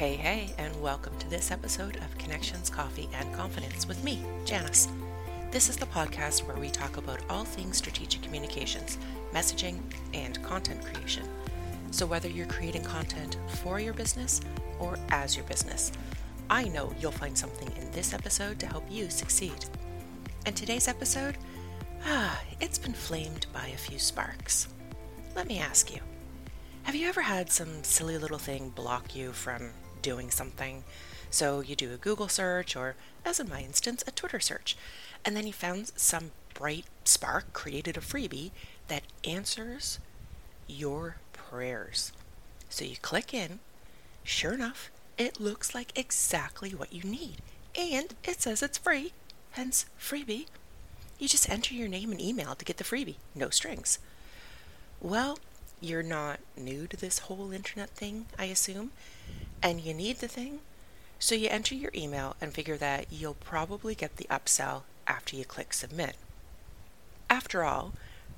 Hey, hey, and welcome to this episode of Connections, Coffee, and Confidence with me, Janice. This is the podcast where we talk about all things strategic communications, messaging, and content creation. So, whether you're creating content for your business or as your business, I know you'll find something in this episode to help you succeed. And today's episode, ah, it's been flamed by a few sparks. Let me ask you have you ever had some silly little thing block you from doing something. So you do a Google search, or as in my instance, a Twitter search, and then you found some bright spark created a freebie that answers your prayers. So you click in, sure enough, it looks like exactly what you need, and it says it's free, hence freebie. You just enter your name and email to get the freebie, no strings. Well, you're not new to this whole internet thing, I assume, and you need the thing. So you enter your email and figure that you'll probably get the upsell after you click submit. After all,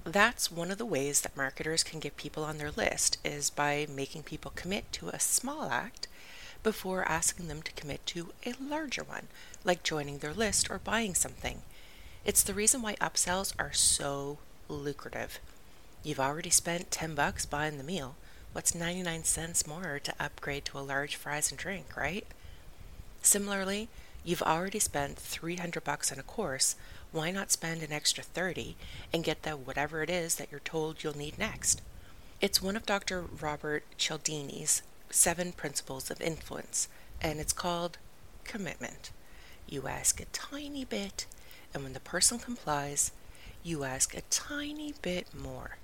that's one of the ways that marketers can get people on their list is by making people commit to a small act before asking them to commit to a larger one, like joining their list or buying something. It's the reason why upsells are so lucrative. You've already spent 10 bucks buying the meal. What's 99 cents more to upgrade to a large fries and drink, right? Similarly, you've already spent 300 bucks on a course. Why not spend an extra 30 and get the whatever it is that you're told you'll need next? It's one of Dr. Robert Cialdini's seven principles of influence, and it's called commitment. You ask a tiny bit, and when the person complies, you ask a tiny bit more.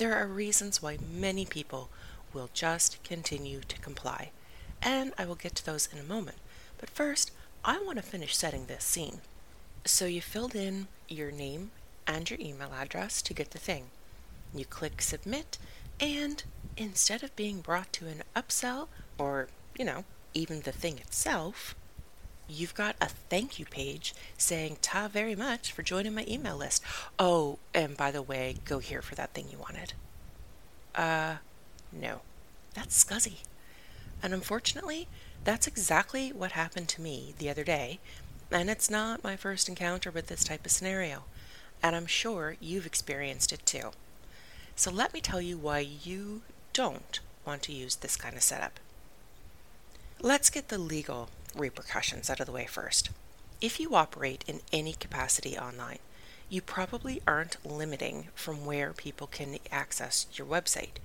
There are reasons why many people will just continue to comply, and I will get to those in a moment. But first, I want to finish setting this scene. So you filled in your name and your email address to get the thing. You click submit, and instead of being brought to an upsell or, you know, even the thing itself, you've got a thank you page saying ta very much for joining my email list. Oh, and by the way, go here for that thing you wanted. Uh, no. That's scuzzy. And unfortunately, that's exactly what happened to me the other day, and it's not my first encounter with this type of scenario, and I'm sure you've experienced it too. So let me tell you why you don't want to use this kind of setup. Let's get the legal repercussions out of the way first. If you operate in any capacity online, you probably aren't limiting from where people can access your website,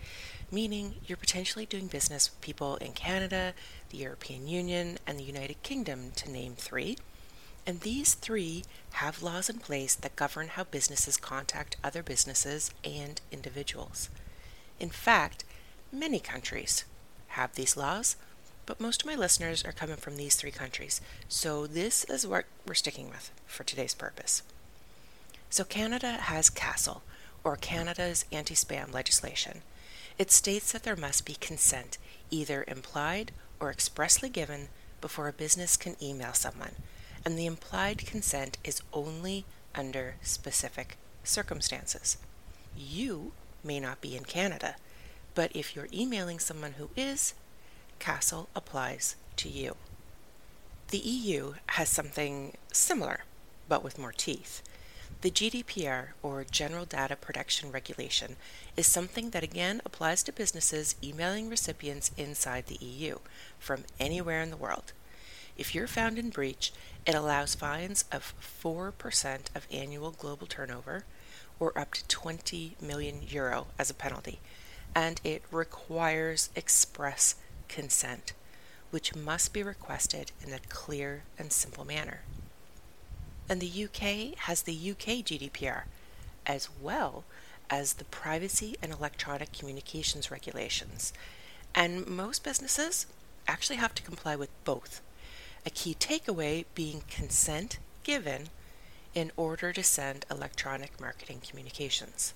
meaning you're potentially doing business with people in Canada, the European Union, and the United Kingdom, to name three. And these three have laws in place that govern how businesses contact other businesses and individuals. In fact, many countries have these laws, but most of my listeners are coming from these three countries, so this is what we're sticking with for today's purpose. So, Canada has CASL, or Canada's anti spam legislation, It states that there must be consent, either implied or expressly given, before a business can email someone, and the implied consent is only under specific circumstances. You may not be in Canada, but if you're emailing someone who is, CASL applies to you. The EU has something similar, but with more teeth. The GDPR, or General Data Protection Regulation, is something that again applies to businesses emailing recipients inside the EU from anywhere in the world. If you're found in breach, it allows fines of 4% of annual global turnover or up to 20 million euro as a penalty, and it requires express consent, which must be requested in a clear and simple manner. And the UK has the UK GDPR, as well as the Privacy and Electronic Communications Regulations. And most businesses actually have to comply with both. A key takeaway being consent given in order to send electronic marketing communications.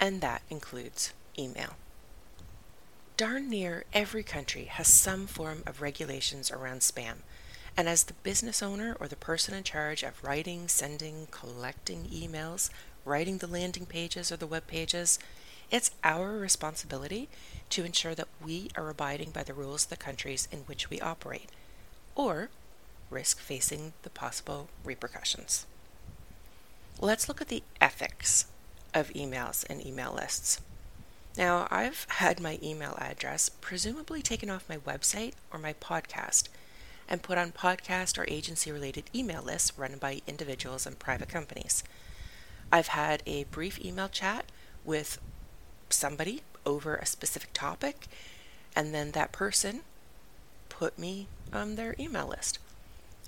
And that includes email. Darn near every country has some form of regulations around spam, and as the business owner or the person in charge of writing, sending, collecting emails, writing the landing pages or the web pages, it's our responsibility to ensure that we are abiding by the rules of the countries in which we operate, or risk facing the possible repercussions. Let's look at the ethics of emails and email lists. Now, I've had my email address presumably taken off my website or my podcast and put on podcast or agency related email lists run by individuals and private companies. I've had a brief email chat with somebody over a specific topic, and then that person put me on their email list.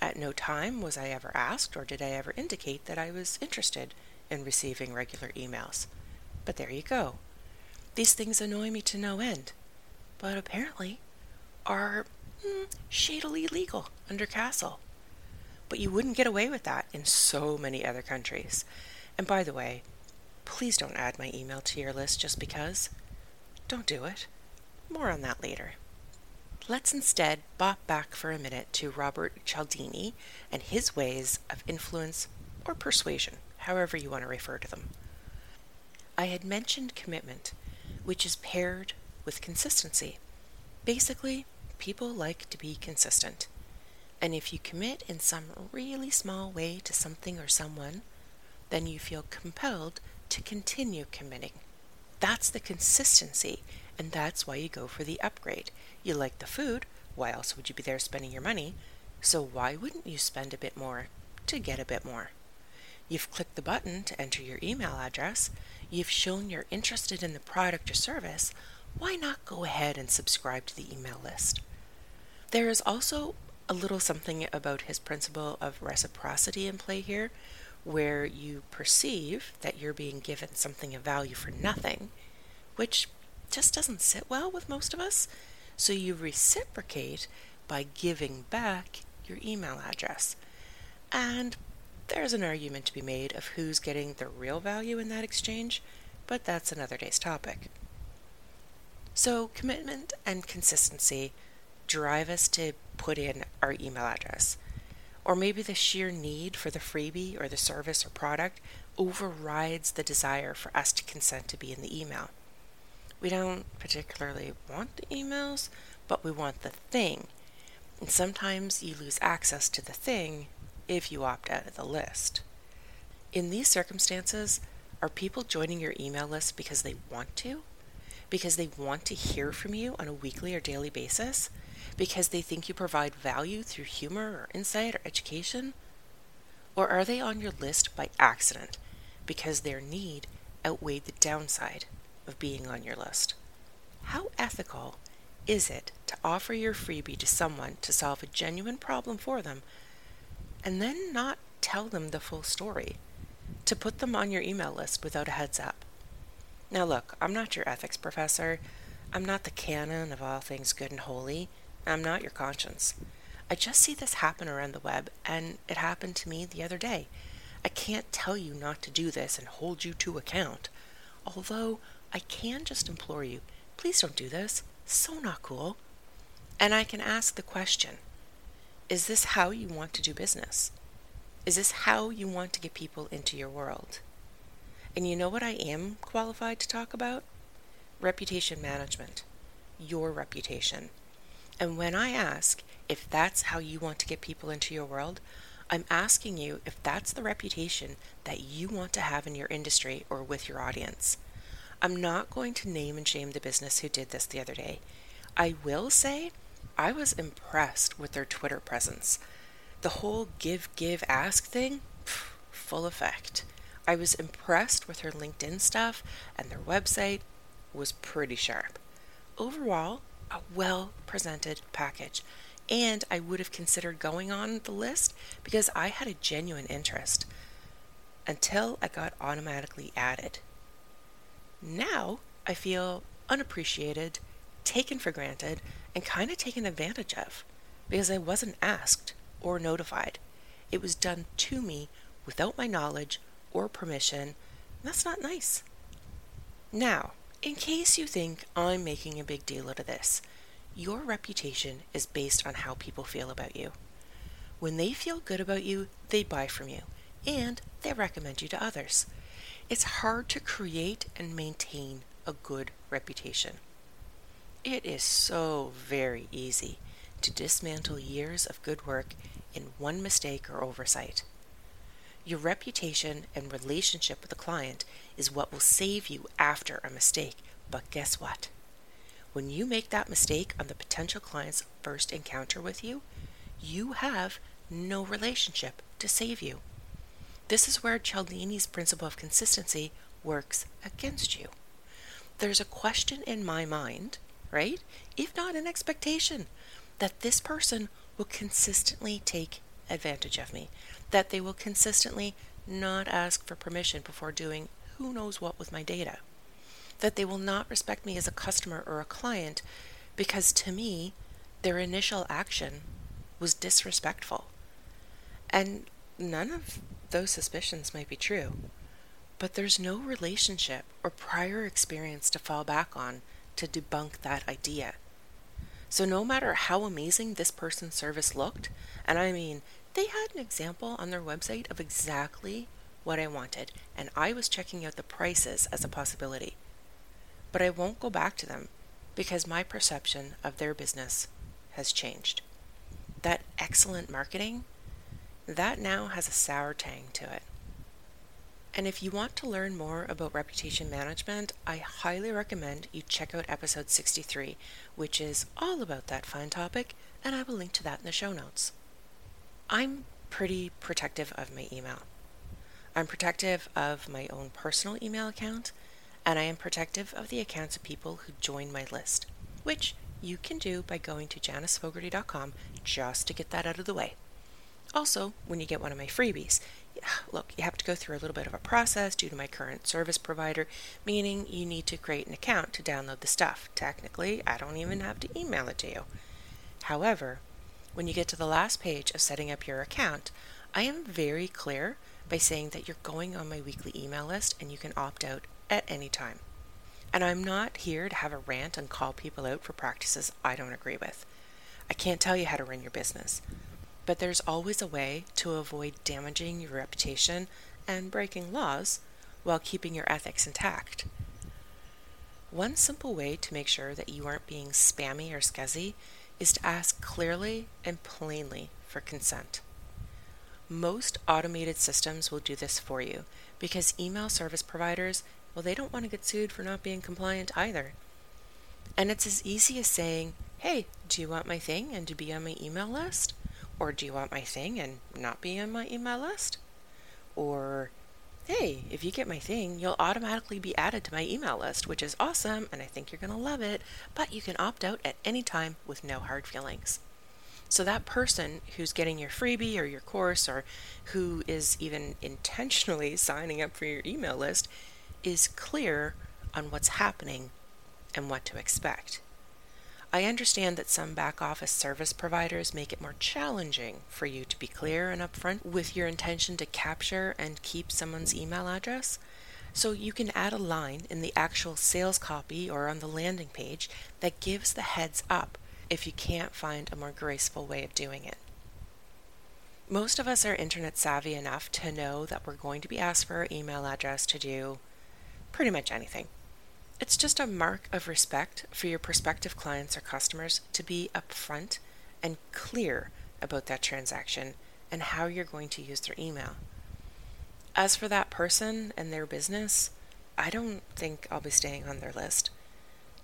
At no time was I ever asked or did I ever indicate that I was interested in receiving regular emails. But there you go. These things annoy me to no end, but apparently are mm, shadily legal under CASL. But you wouldn't get away with that in so many other countries. And by the way, please don't add my email to your list just because. Don't do it. More on that later. Let's instead bop back for a minute to Robert Cialdini and his ways of influence or persuasion, however you want to refer to them. I had mentioned commitment, which is paired with consistency. Basically, people like to be consistent. And if you commit in some really small way to something or someone, then you feel compelled to continue committing. That's the consistency, and that's why you go for the upgrade. You like the food, why else would you be there spending your money? So why wouldn't you spend a bit more to get a bit more? You've clicked the button to enter your email address. You've shown you're interested in the product or service. Why not go ahead and subscribe to the email list? There is also a little something about his principle of reciprocity in play here, where you perceive that you're being given something of value for nothing, which just doesn't sit well with most of us. So you reciprocate by giving back your email address. And there's an argument to be made of who's getting the real value in that exchange, but that's another day's topic. So, commitment and consistency drive us to put in our email address. Or maybe the sheer need for the freebie or the service or product overrides the desire for us to consent to be in the email. We don't particularly want the emails, but we want the thing. And sometimes you lose access to the thing if you opt out of the list. In these circumstances, are people joining your email list because they want to? Because they want to hear from you on a weekly or daily basis? Because they think you provide value through humor or insight or education? Or are they on your list by accident because their need outweighed the downside? of being on your list. How ethical is it to offer your freebie to someone to solve a genuine problem for them and then not tell them the full story? To put them on your email list without a heads up? Now, look, I'm not your ethics professor. I'm not the canon of all things good and holy. I'm not your conscience. I just see this happen around the web, and it happened to me the other day. I can't tell you not to do this and hold you to account. Although I can just implore you please don't do this. So not cool. And I can ask the question Is this how you want to do business? Is this how you want to get people into your world? And you know what I am qualified to talk about? Reputation management. Your reputation. And when I ask if that's how you want to get people into your world, I'm asking you if that's the reputation that you want to have in your industry or with your audience. I'm not going to name and shame the business who did this the other day. I will say I was impressed with their Twitter presence. The whole give, give, ask thing, pff, full effect. I was impressed with her LinkedIn stuff, and their website was pretty sharp. Overall, a well presented package, and I would have considered going on the list because I had a genuine interest until I got automatically added. Now I feel unappreciated, taken for granted, and kind of taken advantage of because I wasn't asked or notified. It was done to me without my knowledge or permission. That's not nice. Now, in case you think I'm making a big deal out of this, your reputation is based on how people feel about you. When they feel good about you, they buy from you and they recommend you to others. It's hard to create and maintain a good reputation. It is so very easy to dismantle years of good work in one mistake or oversight. Your reputation and relationship with the client is what will save you after a mistake. But guess what? When you make that mistake on the potential client's first encounter with you, you have no relationship to save you. This is where Cialdini's principle of consistency works against you. There's a question in my mind right? If not an expectation that this person will consistently take advantage of me, that they will consistently not ask for permission before doing who knows what with my data, that they will not respect me as a customer or a client because to me, their initial action was disrespectful. And none of those suspicions might be true, but there's no relationship or prior experience to fall back on to debunk that idea. So, no matter how amazing this person's service looked, and I mean, they had an example on their website of exactly what I wanted, and I was checking out the prices as a possibility. But I won't go back to them because my perception of their business has changed. That excellent marketing, that now has a sour tang to it. And if you want to learn more about reputation management, I highly recommend you check out episode 63, which is all about that fun topic, and I will link to that in the show notes. I'm pretty protective of my email. I'm protective of my own personal email account, and I am protective of the accounts of people who join my list, which you can do by going to janisfogarty.com just to get that out of the way. Also, when you get one of my freebies, look, you have to go through a little bit of a process due to my current service provider, meaning you need to create an account to download the stuff. Technically, I don't even have to email it to you. However, when you get to the last page of setting up your account, I am very clear by saying that you're going on my weekly email list and you can opt out at any time. And I'm not here to have a rant and call people out for practices I don't agree with. I can't tell you how to run your business but there's always a way to avoid damaging your reputation and breaking laws while keeping your ethics intact. One simple way to make sure that you aren't being spammy or scuzzy is to ask clearly and plainly for consent. Most automated systems will do this for you because email service providers, well, they don't want to get sued for not being compliant either. And it's as easy as saying, hey, do you want my thing and to be on my email list? Or do you want my thing and not be on my email list? Or, hey, if you get my thing, you'll automatically be added to my email list, which is awesome and I think you're going to love it, but you can opt out at any time with no hard feelings. So that person who's getting your freebie or your course or who is even intentionally signing up for your email list is clear on what's happening and what to expect. I understand that some back office service providers make it more challenging for you to be clear and upfront with your intention to capture and keep someone's email address. So you can add a line in the actual sales copy or on the landing page that gives the heads up if you can't find a more graceful way of doing it. Most of us are internet savvy enough to know that we're going to be asked for our email address to do pretty much anything. It's just a mark of respect for your prospective clients or customers to be upfront and clear about that transaction and how you're going to use their email. As for that person and their business, I don't think I'll be staying on their list.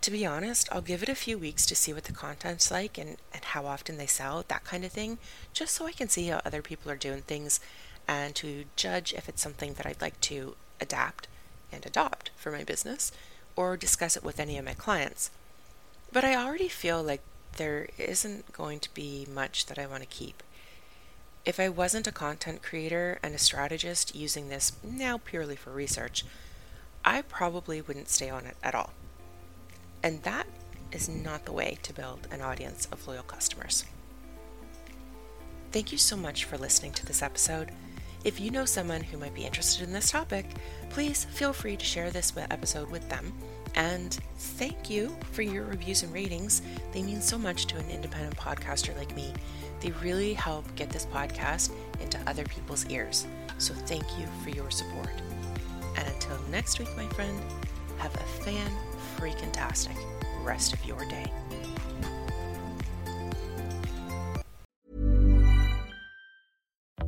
To be honest, I'll give it a few weeks to see what the content's like and, and how often they sell, that kind of thing, just so I can see how other people are doing things and to judge if it's something that I'd like to adapt and adopt for my business or discuss it with any of my clients. But I already feel like there isn't going to be much that I want to keep. If I wasn't a content creator and a strategist using this now purely for research, I probably wouldn't stay on it at all. And that is not the way to build an audience of loyal customers. Thank you so much for listening to this episode. If you know someone who might be interested in this topic, please feel free to share this episode with them. And thank you for your reviews and ratings. They mean so much to an independent podcaster like me. They really help get this podcast into other people's ears. So thank you for your support. And until next week, my friend, have a fan freaking tastic rest of your day.